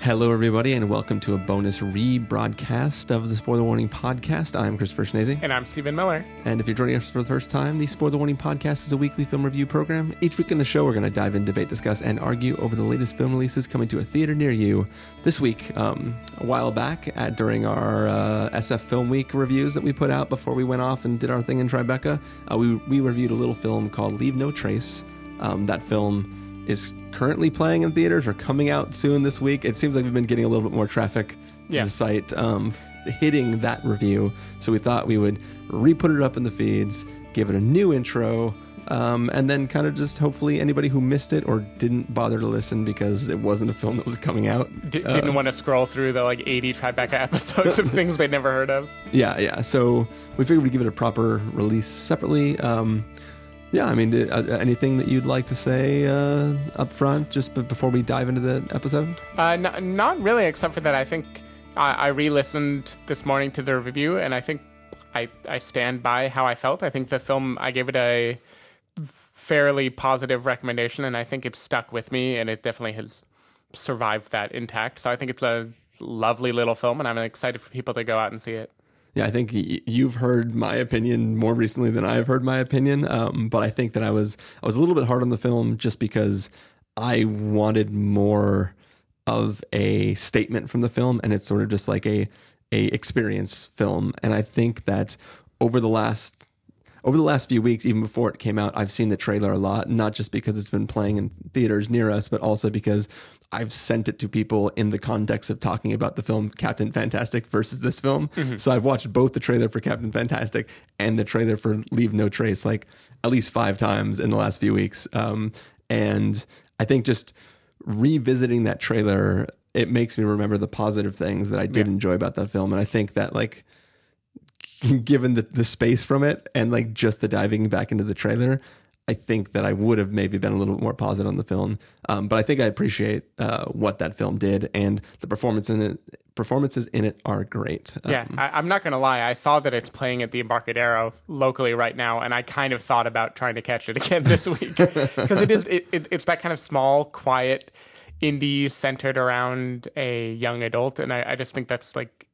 Hello, everybody, and welcome to a bonus rebroadcast of the Spoiler Warning podcast. I'm Christopher Schnese. And I'm Stephen Miller. And if you're joining us for the first time, the Spoiler Warning podcast is a weekly film review program. Each week in the show, we're going to dive in, debate, discuss, and argue over the latest film releases coming to a theater near you. This week, um, a while back, at, during our uh, SF Film Week reviews that we put out before we went off and did our thing in Tribeca, uh, we, we reviewed a little film called Leave No Trace. Um, that film is currently playing in theaters or coming out soon this week. It seems like we've been getting a little bit more traffic to Yeah. the site um, f- hitting that review. So we thought we would re put it up in the feeds, give it a new intro, um, and then kind of just hopefully anybody who missed it or didn't bother to listen because it wasn't a film that was coming out. D- uh, didn't want to scroll through the like 80 Tribeca episodes of things they'd never heard of. Yeah, yeah. So we figured we'd give it a proper release separately. Um, yeah, I mean, uh, anything that you'd like to say uh, up front just before we dive into the episode? Uh, not really, except for that I think I, I re-listened this morning to the review, and I think I I stand by how I felt. I think the film I gave it a fairly positive recommendation, and I think it's stuck with me, and it definitely has survived that intact. So I think it's a lovely little film, and I'm excited for people to go out and see it. Yeah, I think you've heard my opinion more recently than I've heard my opinion. Um, but I think that I was I was a little bit hard on the film just because I wanted more of a statement from the film, and it's sort of just like a a experience film. And I think that over the last over the last few weeks, even before it came out, I've seen the trailer a lot, not just because it's been playing in theaters near us, but also because I've sent it to people in the context of talking about the film Captain Fantastic versus this film. So I've watched both the trailer for Captain Fantastic and the trailer for Leave No Trace like at least five times in the last few weeks. Um, and I think just revisiting that trailer, it makes me remember the positive things that I did enjoy about that film. And I think that like given the, the space from it and like just the diving back into the trailer, I think that I would have maybe been a little bit more positive on the film. Um, but I think I appreciate uh, what that film did and the performance in it. Performances in it are great. Yeah, Um, I, I'm not going to lie. I saw that it's playing at the Embarcadero locally right now, and I kind of thought about trying to catch it again this week because it is it, it, it's that kind of small, quiet indie centered around a young adult, and I, I just think that's like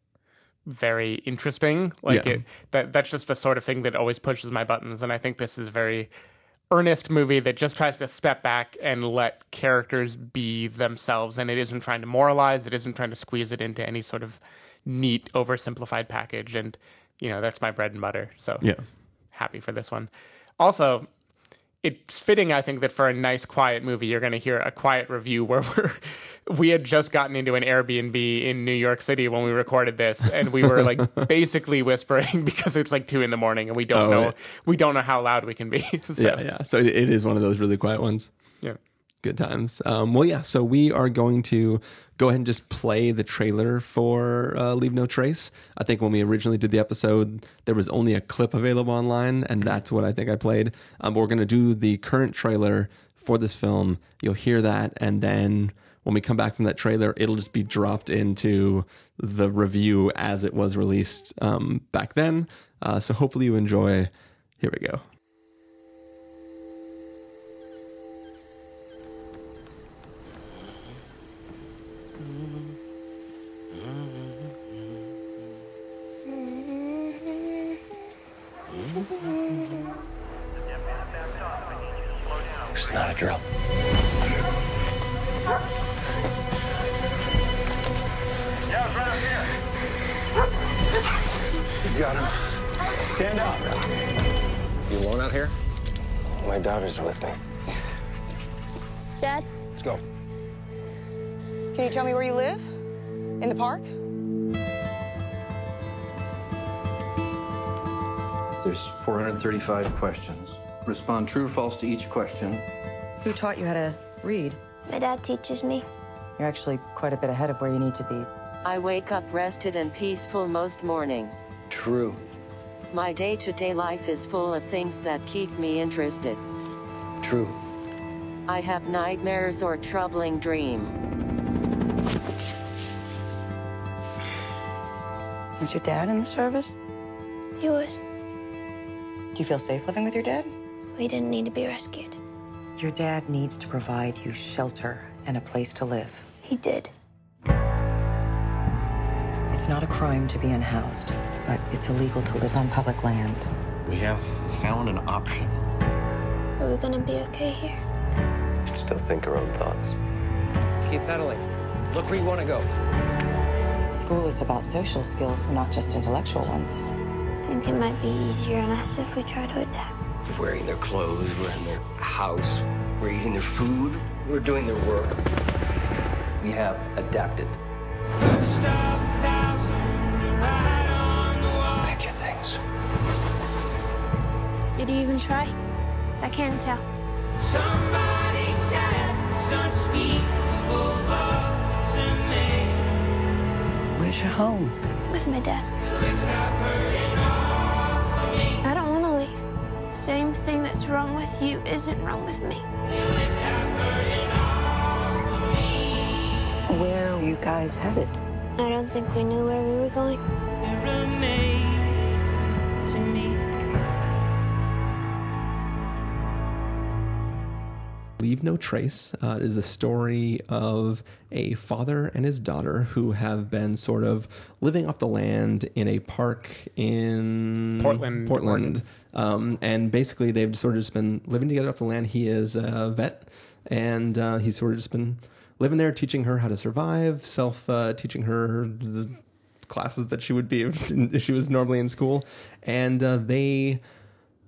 very interesting. Like Yeah. it that that's just the sort of thing that always pushes my buttons, and I think this is a very earnest movie that just tries to step back and let characters be themselves and it isn't trying to moralize it isn't trying to squeeze it into any sort of neat oversimplified package and you know that's my bread and butter so yeah. happy for this one also it's fitting i think that for a nice quiet movie you're going to hear a quiet review where we're we had just gotten into an airbnb in new york city when we recorded this and we were like basically whispering because it's like two in the morning and we don't Oh, know yeah. we don't know how loud we can be so, Yeah, yeah. So it, it is one of those really quiet ones. yeah. Good times. Um, well, yeah. So we are going to go ahead and just play the trailer for uh, Leave No Trace. I think when we originally did the episode, there was only a clip available online, and that's what I think I played. Um, we're going to do the current trailer for this film. You'll hear that, and then when we come back from that trailer, it'll just be dropped into the review as it was released um, back then. Uh, so hopefully you enjoy. Here we go. It's not a drill. Yeah, it's right here. He's got him. Stand up. You alone out here? My daughter's with me. Dad? Let's go. Can you tell me where you live? In the park? There's 435 questions. Respond true or false to each question. Who taught you how to read? My dad teaches me. You're actually quite a bit ahead of where you need to be. I wake up rested and peaceful most mornings. True. My day to day life is full of things that keep me interested. True. I have nightmares or troubling dreams. Is your dad in the service? He was. Do you feel safe living with your dad? We didn't need to be rescued. Your dad needs to provide you shelter and a place to live. He did. It's not a crime to be unhoused, but it's illegal to live on public land. We have found an option. Are we gonna be okay here? Still think our own thoughts. Keep pedaling. Look where you want to go. School is about social skills, not just intellectual ones. I think it might be easier on us if we try to adapt. We're wearing their clothes, we're in their house, we're eating their food, we're doing their work. We have adapted. Pack your things. Did you even try? 'Cause I can't tell. Somebody said it's unspeakable love to me. Where's your home? With my dad. Same thing that's wrong with you isn't wrong with me. Where are you guys headed? I don't think we knew where we were going. Leave No Trace uh, is the story of a father and his daughter who have been sort of living off the land in a park in Portland, Portland, um, and basically they've sort of just been living together off the land. He is a vet, and uh, he's sort of just been living there, teaching her how to survive, self uh, teaching her the classes that she would be if if she was normally in school, and uh, they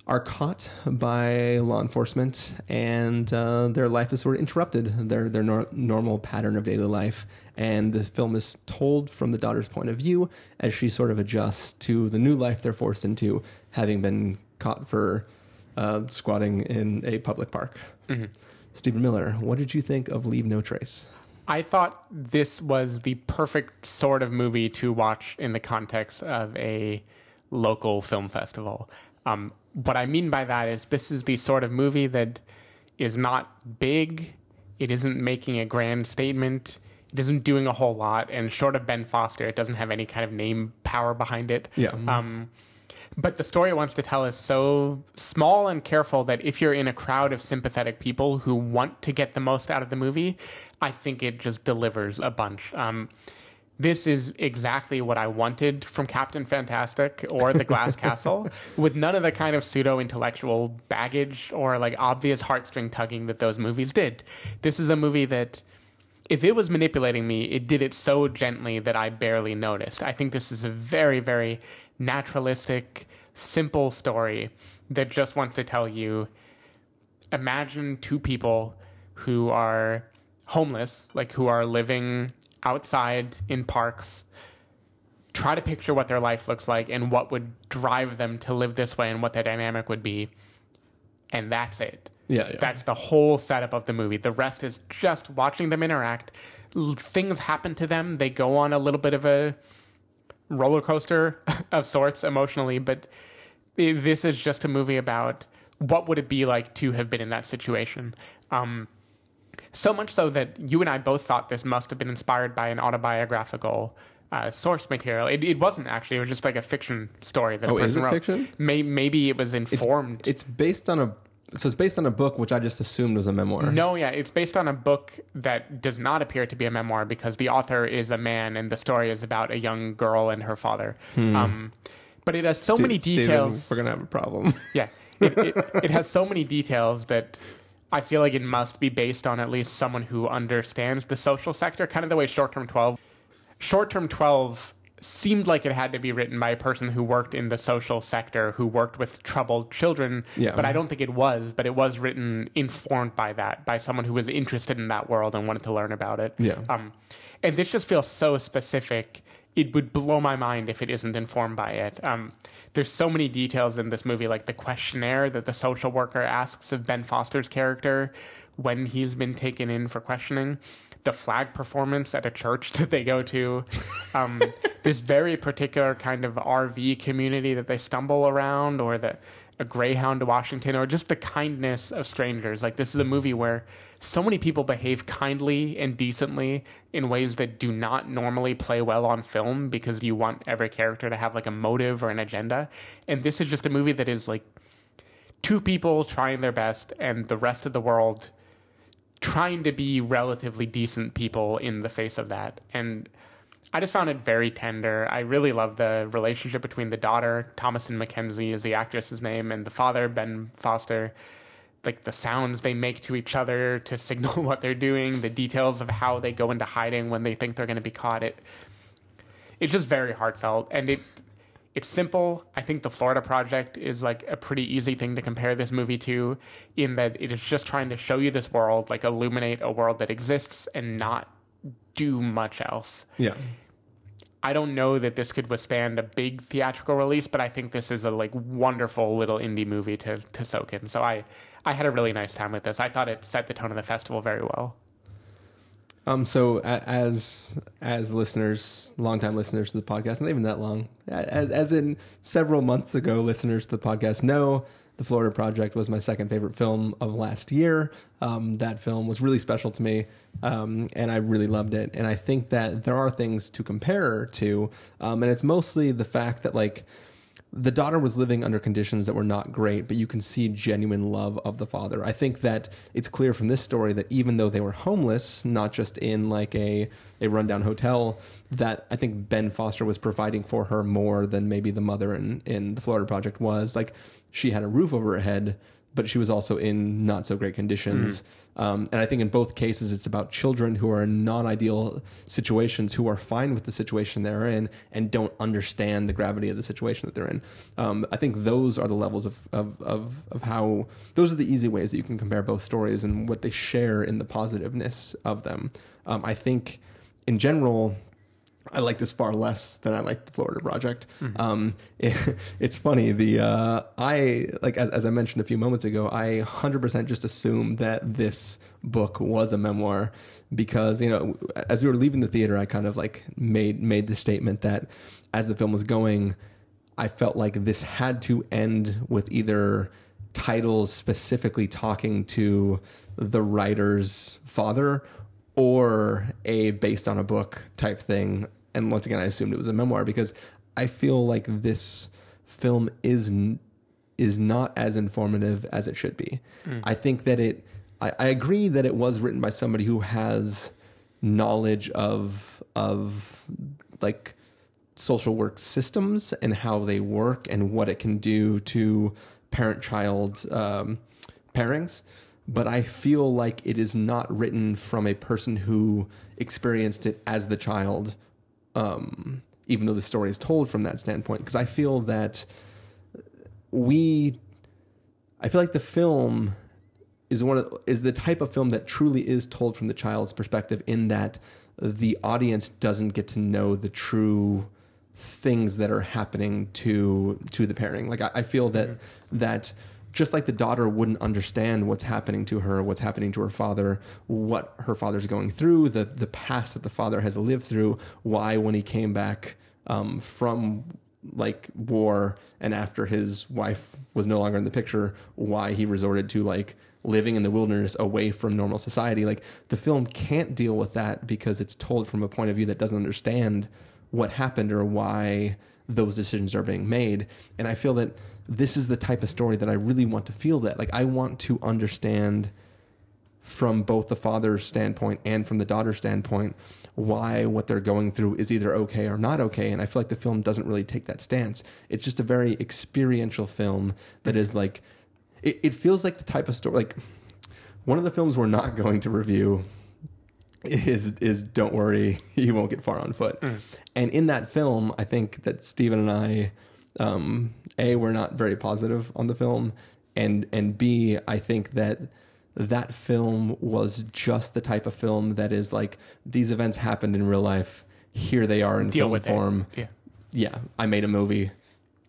are caught by law enforcement, and uh, their life is sort of interrupted. Their their nor- normal pattern of daily life, and the film is told from the daughter's point of view as she sort of adjusts to the new life they're forced into, having been caught for uh, squatting in a public park. Stephen Miller, what did you think of Leave No Trace? I thought this was the perfect sort of movie to watch in the context of a local film festival. Um, what I mean by that is this is the sort of movie that is not big, it isn't making a grand statement, it isn't doing a whole lot, and short of Ben Foster, it doesn't have any kind of name power behind it. Yeah. Um, but the story it wants to tell is so small and careful that if you're in a crowd of sympathetic people who want to get the most out of the movie, I think it just delivers a bunch. Um, this is exactly what I wanted from Captain Fantastic or The Glass Castle, with none of the kind of pseudo intellectual baggage or like obvious heartstring tugging that those movies did. This is a movie that if it was manipulating me, it did it so gently that I barely noticed. I think this is a very, very naturalistic, simple story that just wants to tell you imagine two people who are homeless, like who are living outside in parks. Try to picture what their life looks like and what would drive them to live this way and what their dynamic would be. And that's it. Yeah, yeah. That's the whole setup of the movie. The rest is just watching them interact. L- Things happen to them. They go on a little bit of a roller coaster of sorts emotionally, but this is just a movie about what would it be like to have been in that situation. Um, so much so that you and I both thought this must have been inspired by an autobiographical uh, source material. It, it wasn't actually. It was just like a fiction story that Oh, a is it wrote. fiction? May, maybe it was informed. it's based on a so it's based on a book which I just assumed was a memoir. No, yeah, it's based on a book that does not appear to be a memoir because the author is a man and the story is about a young girl and her father. Um, but it has so many Stephen, details. we're gonna have a problem. Yeah, it, it, it has so many details that I feel like it must be based on at least someone who understands the social sector, kind of the way Short Term 12. Short Term 12 seemed like it had to be written by a person who worked in the social sector, who worked with troubled children, Yeah. but I don't think it was, but it was written informed by that, by someone who was interested in that world and wanted to learn about it. Yeah. Um, and this just feels so specific. It would blow my mind if it isn't informed by it. Um, there's so many details in this movie, like the questionnaire that the social worker asks of Ben Foster's character when he's been taken in for questioning, the flag performance at a church that they go to, um, this very particular kind of RV community that they stumble around, or the a Greyhound to Washington, or just the kindness of strangers. Like this is a movie where so many people behave kindly and decently in ways that do not normally play well on film because you want every character to have like a motive or an agenda. And this is just a movie that is like two people trying their best and the rest of the world trying to be relatively decent people in the face of that. And I just found it very tender. I really love the relationship between the daughter, Thomasin McKenzie is the actress's name, and the father, Ben Foster. Like the sounds they make to each other to signal what they're doing, the details of how they go into hiding when they think they're going to be caught. It it's just very heartfelt and it it's simple. I think the Florida Project is like a pretty easy thing to compare this movie to, in that it is just trying to show you this world, like illuminate a world that exists and not do much else. Yeah. I don't know that this could withstand a big theatrical release, but I think this is a like wonderful little indie movie to to soak in. So I I had a really nice time with this. I thought it set the tone of the festival very well. Um, so as as listeners, longtime listeners to the podcast, not even that long, as as in several months ago, listeners to the podcast know the Florida Project was my second favorite film of last year. Um, that film was really special to me, um, and I really loved it. And I think that there are things to compare to, um, and it's mostly the fact that like the daughter was living under conditions that were not great, but you can see genuine love of the father. I think that it's clear from this story that even though they were homeless, not just in like a, a rundown hotel, that I think Ben Foster was providing for her more than maybe the mother in, in the Florida Project was. Like she had a roof over her head, but she was also in not so great conditions. Um, and I think in both cases, it's about children who are in non ideal situations, who are fine with the situation they're in and don't understand the gravity of the situation that they're in. Um, I think those are the levels of, of, of, of how, those are the easy ways that you can compare both stories and what they share in the positiveness of them. Um, I think in general, I like this far less than I like the Florida Project. Um, it- it's funny. The uh, I like as, as I mentioned a few moments ago, I hundred percent just assumed that this book was a memoir because you know as we were leaving the theater, I kind of like made made the statement that as the film was going, I felt like this had to end with either titles specifically talking to the writer's father or a based on a book type thing. And once again, I assumed it was a memoir because I feel like this film is is not as informative as it should be. I think that it. I, I agree that it was written by somebody who has knowledge of of like social work systems and how they work and what it can do to parent child um, pairings. But I feel like it is not written from a person who experienced it as the child, um, even though the story is told from that standpoint. Because I feel that we, I feel like the film is one of is the type of film that truly is told from the child's perspective in that the audience doesn't get to know the true things that are happening to to the pairing like i, I feel that that just like the daughter wouldn't understand what's happening to her what's happening to her father what her father's going through the the past that the father has lived through why when he came back um, from like war and after his wife was no longer in the picture why he resorted to like living in the wilderness away from normal society. Like the film can't deal with that because it's told from a point of view that doesn't understand what happened or why those decisions are being made. And i feel that this is the type of story that i really want to feel that. Like i want to understand from both the father's standpoint and from the daughter's standpoint why what they're going through is either okay or not okay. And i feel like the film doesn't really take that stance. It's just a very experiential film that is like it, it feels like the type of story like one of the films we're not going to review is is don't worry you won't get far on foot. And in that film i think that Stephen and i um a we're not very positive on the film and and b i think that that film was just the type of film that is like these events happened in real life here they are in Deal film with it. form. Yeah. yeah i made a movie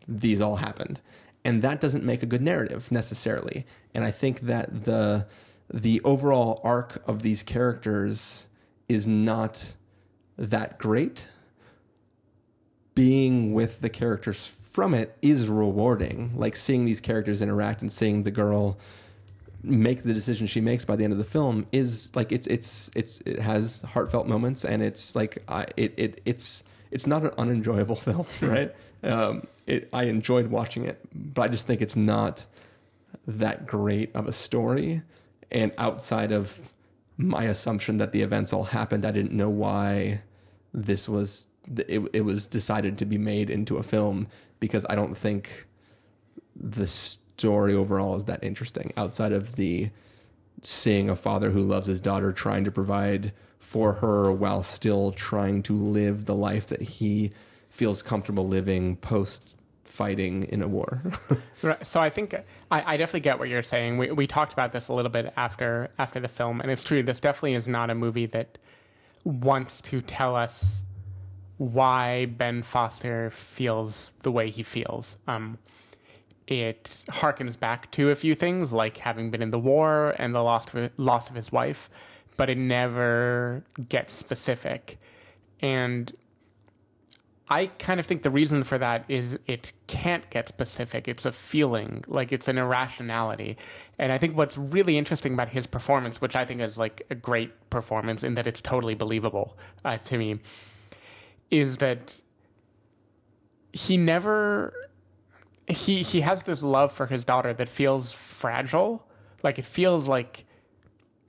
these all happened. And that doesn't make a good narrative necessarily. And i think that the the overall arc of these characters is not that great. Being with the characters from it is rewarding. Like seeing these characters interact and seeing the girl make the decision she makes by the end of the film is like it's it's it's it has heartfelt moments and it's like I it, it it's it's not an unenjoyable film right? Um it I enjoyed watching it but I just think it's not that great of a story and outside of my assumption that the events all happened I didn't know why this was it, it was decided to be made into a film because I don't think the story overall is that interesting. Outside of the seeing a father who loves his daughter trying to provide for her while still trying to live the life that he feels comfortable living post fighting in a war. Right. So I think I, I definitely get what you're saying. We we talked about this a little bit after after the film, and it's true. This definitely is not a movie that wants to tell us why Ben Foster feels the way he feels. Um, it harkens back to a few things, like having been in the war and the loss of, loss of his wife, but it never gets specific. And I kind of think the reason for that is it can't get specific. It's a feeling, like it's an irrationality. And I think what's really interesting about his performance, which I think is like a great performance in that it's totally believable uh, to me, is that he never he he has this love for his daughter that feels fragile. Like it feels like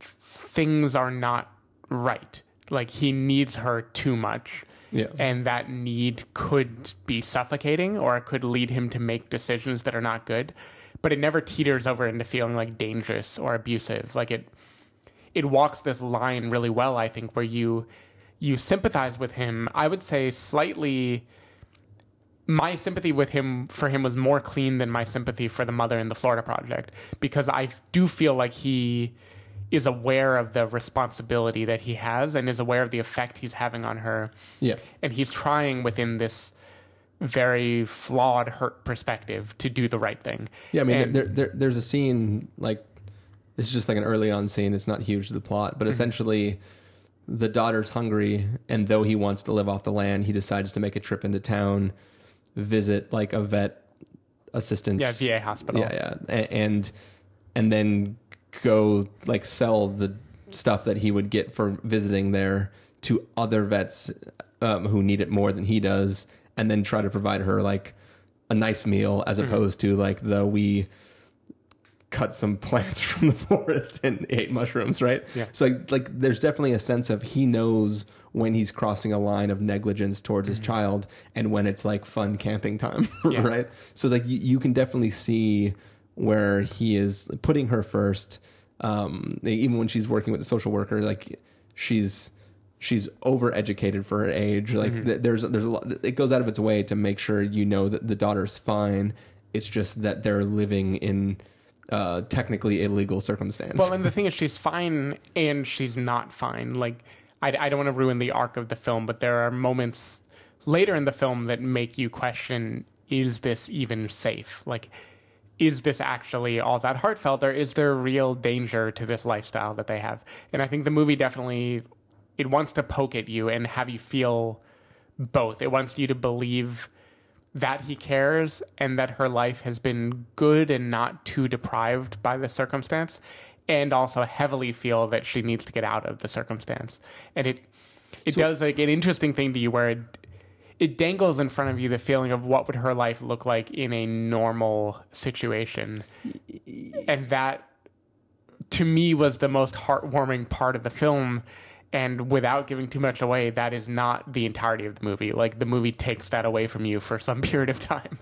things are not right. Like he needs her too much. Yeah. And that need could be suffocating or it could lead him to make decisions that are not good. But it never teeters over into feeling like dangerous or abusive. Like it it walks this line really well, I think, where you you sympathize with him. I would say slightly my sympathy with him for him was more clean than my sympathy for the mother in the Florida Project because I do feel like he is aware of the responsibility that he has and is aware of the effect he's having on her. Yeah. And he's trying within this very flawed hurt perspective to do the right thing. Yeah, I mean, And- there, there, there's a scene like this is just like an early on scene. It's not huge to the plot, but Mhm. essentially, the daughter's hungry, and though he wants to live off the land, he decides to make a trip into town, visit like a vet assistant, Yeah, VA hospital. yeah, yeah, A- and and then go like sell the stuff that he would get for visiting there to other vets um, who need it more than he does, and then try to provide her like a nice meal as Mhm. opposed to like the we cut some plants from the forest and ate mushrooms, right? Yeah. So like, like there's definitely a sense of he knows when he's crossing a line of negligence towards his child and when it's like fun camping time, Mm-hmm. Yeah. right? So like you, you can definitely see where he is putting her first. Um, even when she's working with the social worker, like she's she's overeducated for her age. Like Mhm. th- there's there's a lot. It goes out of its way to make sure you know that the daughter's fine. It's just that they're living in uh, technically illegal circumstance. Well, and the thing is, she's fine and she's not fine. Like, I, I don't want to ruin the arc of the film, but there are moments later in the film that make you question is this even safe? Like, is this actually all that heartfelt, or is there real danger to this lifestyle that they have? And I think the movie definitely it wants to poke at you and have you feel both. It wants you to believe that he cares and that her life has been good and not too deprived by the circumstance and also heavily feel that she needs to get out of the circumstance and it it So- does like an interesting thing to you where it it dangles in front of you the feeling of what would her life look like in a normal situation. And that to me was the most heartwarming part of the film. And without giving too much away that is not the entirety of the movie. Like the movie takes that away from you for some period of time.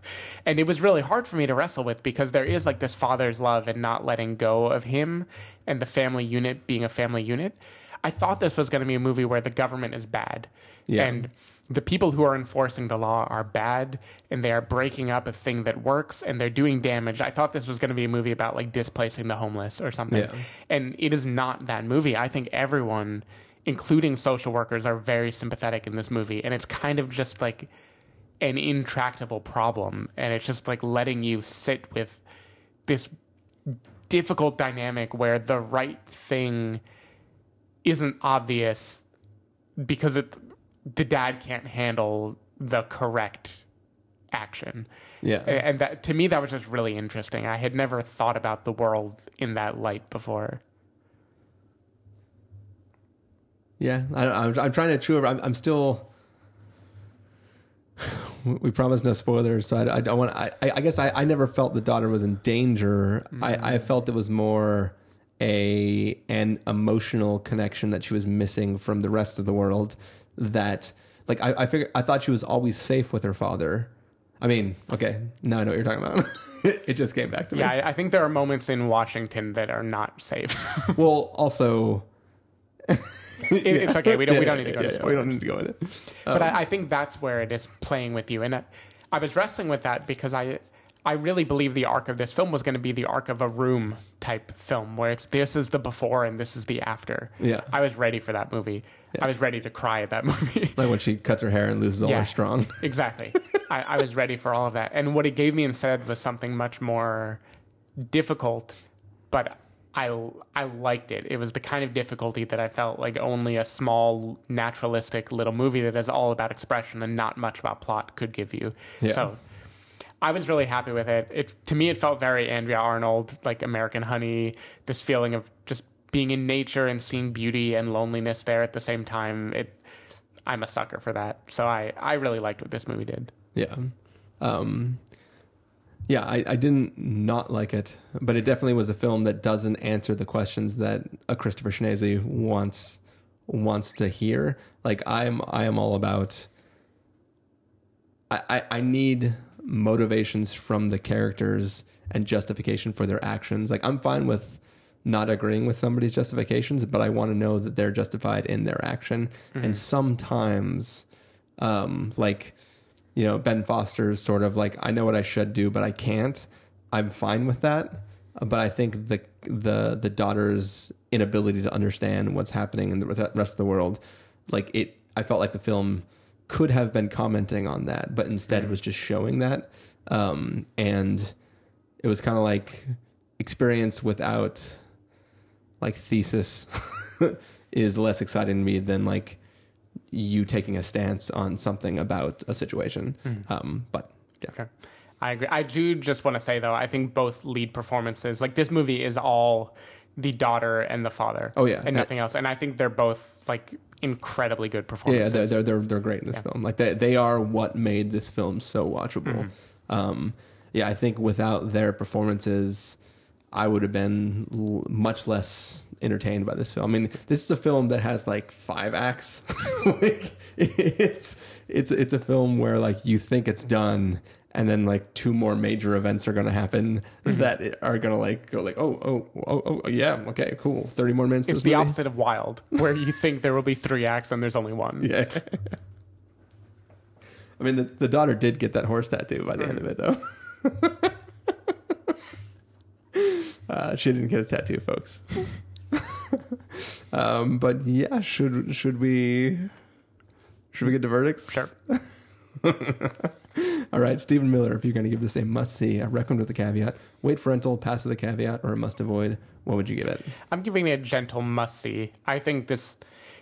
And it was really hard for me to wrestle with because there is like this father's love and not letting go of him and the family unit being a family unit. I thought this was going to be a movie where the government is bad. Yeah. and the people who are enforcing the law are bad and they are breaking up a thing that works and they're doing damage. I thought this was going to be a movie about like displacing the homeless or something. Yeah. And it is not that movie. I think everyone, including social workers, are very sympathetic in this movie. And it's kind of just like an intractable problem. And it's just like letting you sit with this difficult dynamic where the right thing isn't obvious because it the dad can't handle the correct action. Yeah. And that to me that was just really interesting. I had never thought about the world in that light before. Yeah, I, I'm, I'm trying to chew over. I'm, I'm still. We promised no spoilers, so I, I don't want. I, I guess I, I never felt the daughter was in danger. I, mm-hmm. I felt it was more a an emotional connection that she was missing from the rest of the world. That like I I figure I thought she was always safe with her father. I mean, okay, now I know what you're talking about. it just came back to me. Yeah, I, I think there are moments in Washington that are not safe. well, also, It- it's okay. We don't. we don't need to go Yeah, to yeah, we don't need to go in it. but Um, I, I think that's where it is playing with you, and I, I was wrestling with that because I, I really believe the arc of this film was going to be the arc of a room type film, where it's this is the before and this is the after. Yeah. I was ready for that movie. I was ready to cry at that movie. like when she cuts her hair and loses all Yeah. her strong. exactly. I, I was ready for all of that, and what it gave me instead was something much more difficult, but. I, I liked it. It was the kind of difficulty that I felt like only a small, naturalistic little movie that is all about expression and not much about plot could give you. Yeah. So I was really happy with it. It to me it felt very Andrea Arnold, like American Honey. This feeling of just being in nature and seeing beauty and loneliness there at the same time. It I'm a sucker for that. So I I really liked what this movie did. Yeah. Um, yeah, I, I didn't not like it, but it definitely was a film that doesn't answer the questions that a Christopher Schnese wants wants to hear. Like I'm I am all about I, I, I need motivations from the characters and justification for their actions. Like I'm fine with not agreeing with somebody's justifications, but I want to know that they're justified in their action. And sometimes, um, like you know, Ben Foster's sort of like I know what I should do, but I can't. I'm fine with that, but I think the the the daughter's inability to understand what's happening in the rest of the world, like it, I felt like the film could have been commenting on that, but instead was just showing that, um, and it was kind of like experience without like thesis is less exciting to me than like you taking a stance on something about a situation. Um, but yeah, Okay. I agree. I do just want to say though, I think both lead performances, like this movie is all the daughter and the father. Oh, yeah. And nothing else. And I think they're both like incredibly good yeah, performances. they're, they're they're they're great in this film. Like they they are what made this film so watchable. Um, yeah, I think without their performances, I would have been l- much less entertained by this film. I mean, this is a film that has like five acts. like it's it's it's a film where like you think it's done. And then like two more major events are going to happen mm-hmm. that are going to like go like oh oh oh oh yeah okay cool thirty more minutes. It's the movie. opposite of Wild, where you think there will be three acts and there's only one. Yeah. I mean, the, the daughter did get that horse tattoo by the end of it, though. uh, she didn't get a tattoo, folks. um, but yeah, should should we should we get to verdicts? Sure. All right, Stephen Miller. If you're going to give this a must see, a recommend with a caveat, wait for rental, pass with a caveat, or a must avoid, what would you give it? I'm giving it a gentle must see. I think this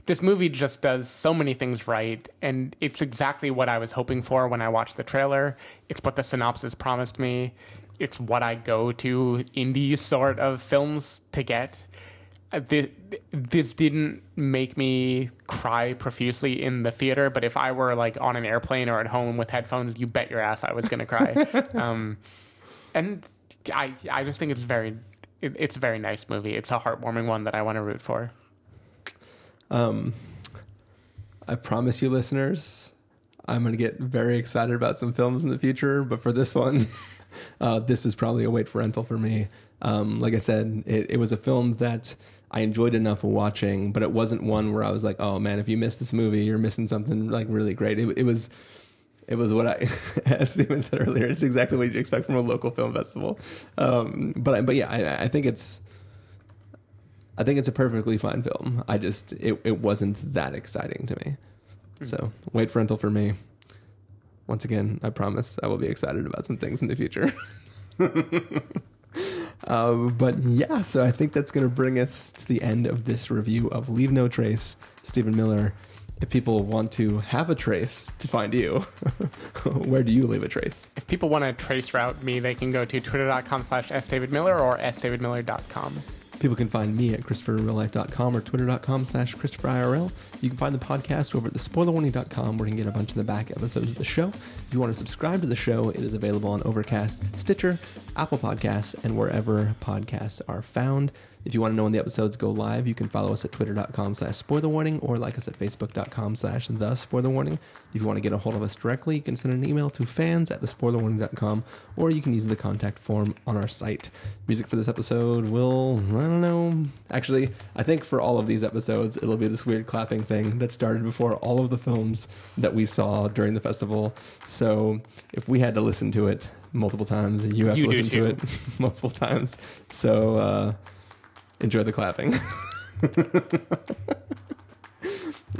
this movie just does so many things right, and it's exactly what I was hoping for when I watched the trailer. It's what the synopsis promised me. It's what I go to indie sort of films to get. Uh, This didn't make me cry profusely in the theater, but if I were like on an airplane or at home with headphones, you bet your ass I was going to cry. um, and I, I just think it's very, it, it's a very nice movie. It's a heartwarming one that I want to root for. Um, I promise you, listeners, I'm going to get very excited about some films in the future. But for this one, uh, this is probably a wait for rental for me. Um, like I said, it, it was a film that I enjoyed enough watching, but it wasn't one where I was like, "Oh man, if you miss this movie, you're missing something like really great." It, it was. It was what I, as Stephen said earlier, it's exactly what you'd expect from a local film festival. Um, but I, but yeah, I, I think it's, I think it's a perfectly fine film. I just it, it wasn't that exciting to me. So wait for rental for me. Once again, I promise I will be excited about some things in the future. um, but yeah, so I think that's going to bring us to the end of this review of Leave No Trace, Stephen Miller. If people want to have a trace to find you, where do you leave a trace? If people want to trace route me, they can go to twitter.com slash sdavidmiller or sdavidmiller.com. People can find me at ChristopherRealLife.com or Twitter.com slash ChristopherIRL. You can find the podcast over at TheSpoilerWarning.com where you can get a bunch of the back episodes of the show. If you want to subscribe to the show, it is available on Overcast, Stitcher, Apple Podcasts, and wherever podcasts are found. If you want to know when the episodes go live, you can follow us at twitter.com slash spoiler warning or like us at facebook.com slash the spoiler warning. If you want to get a hold of us directly, you can send an email to fans at thespoilerwarning.com or you can use the contact form on our site. Music for this episode will, I don't know. Actually, I think for all of these episodes, it'll be this weird clapping thing that started before all of the films that we saw during the festival. So if we had to listen to it multiple times, you have You to listen to it multiple times. So uh, enjoy the clapping.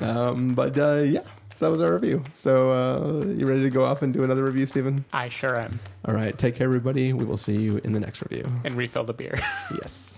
um, but uh, yeah, so that was our review. So uh, you ready to go off and do another review, Stephen? I sure am. All right, take care, everybody. We will see you in the next review. And refill the beer. Yes.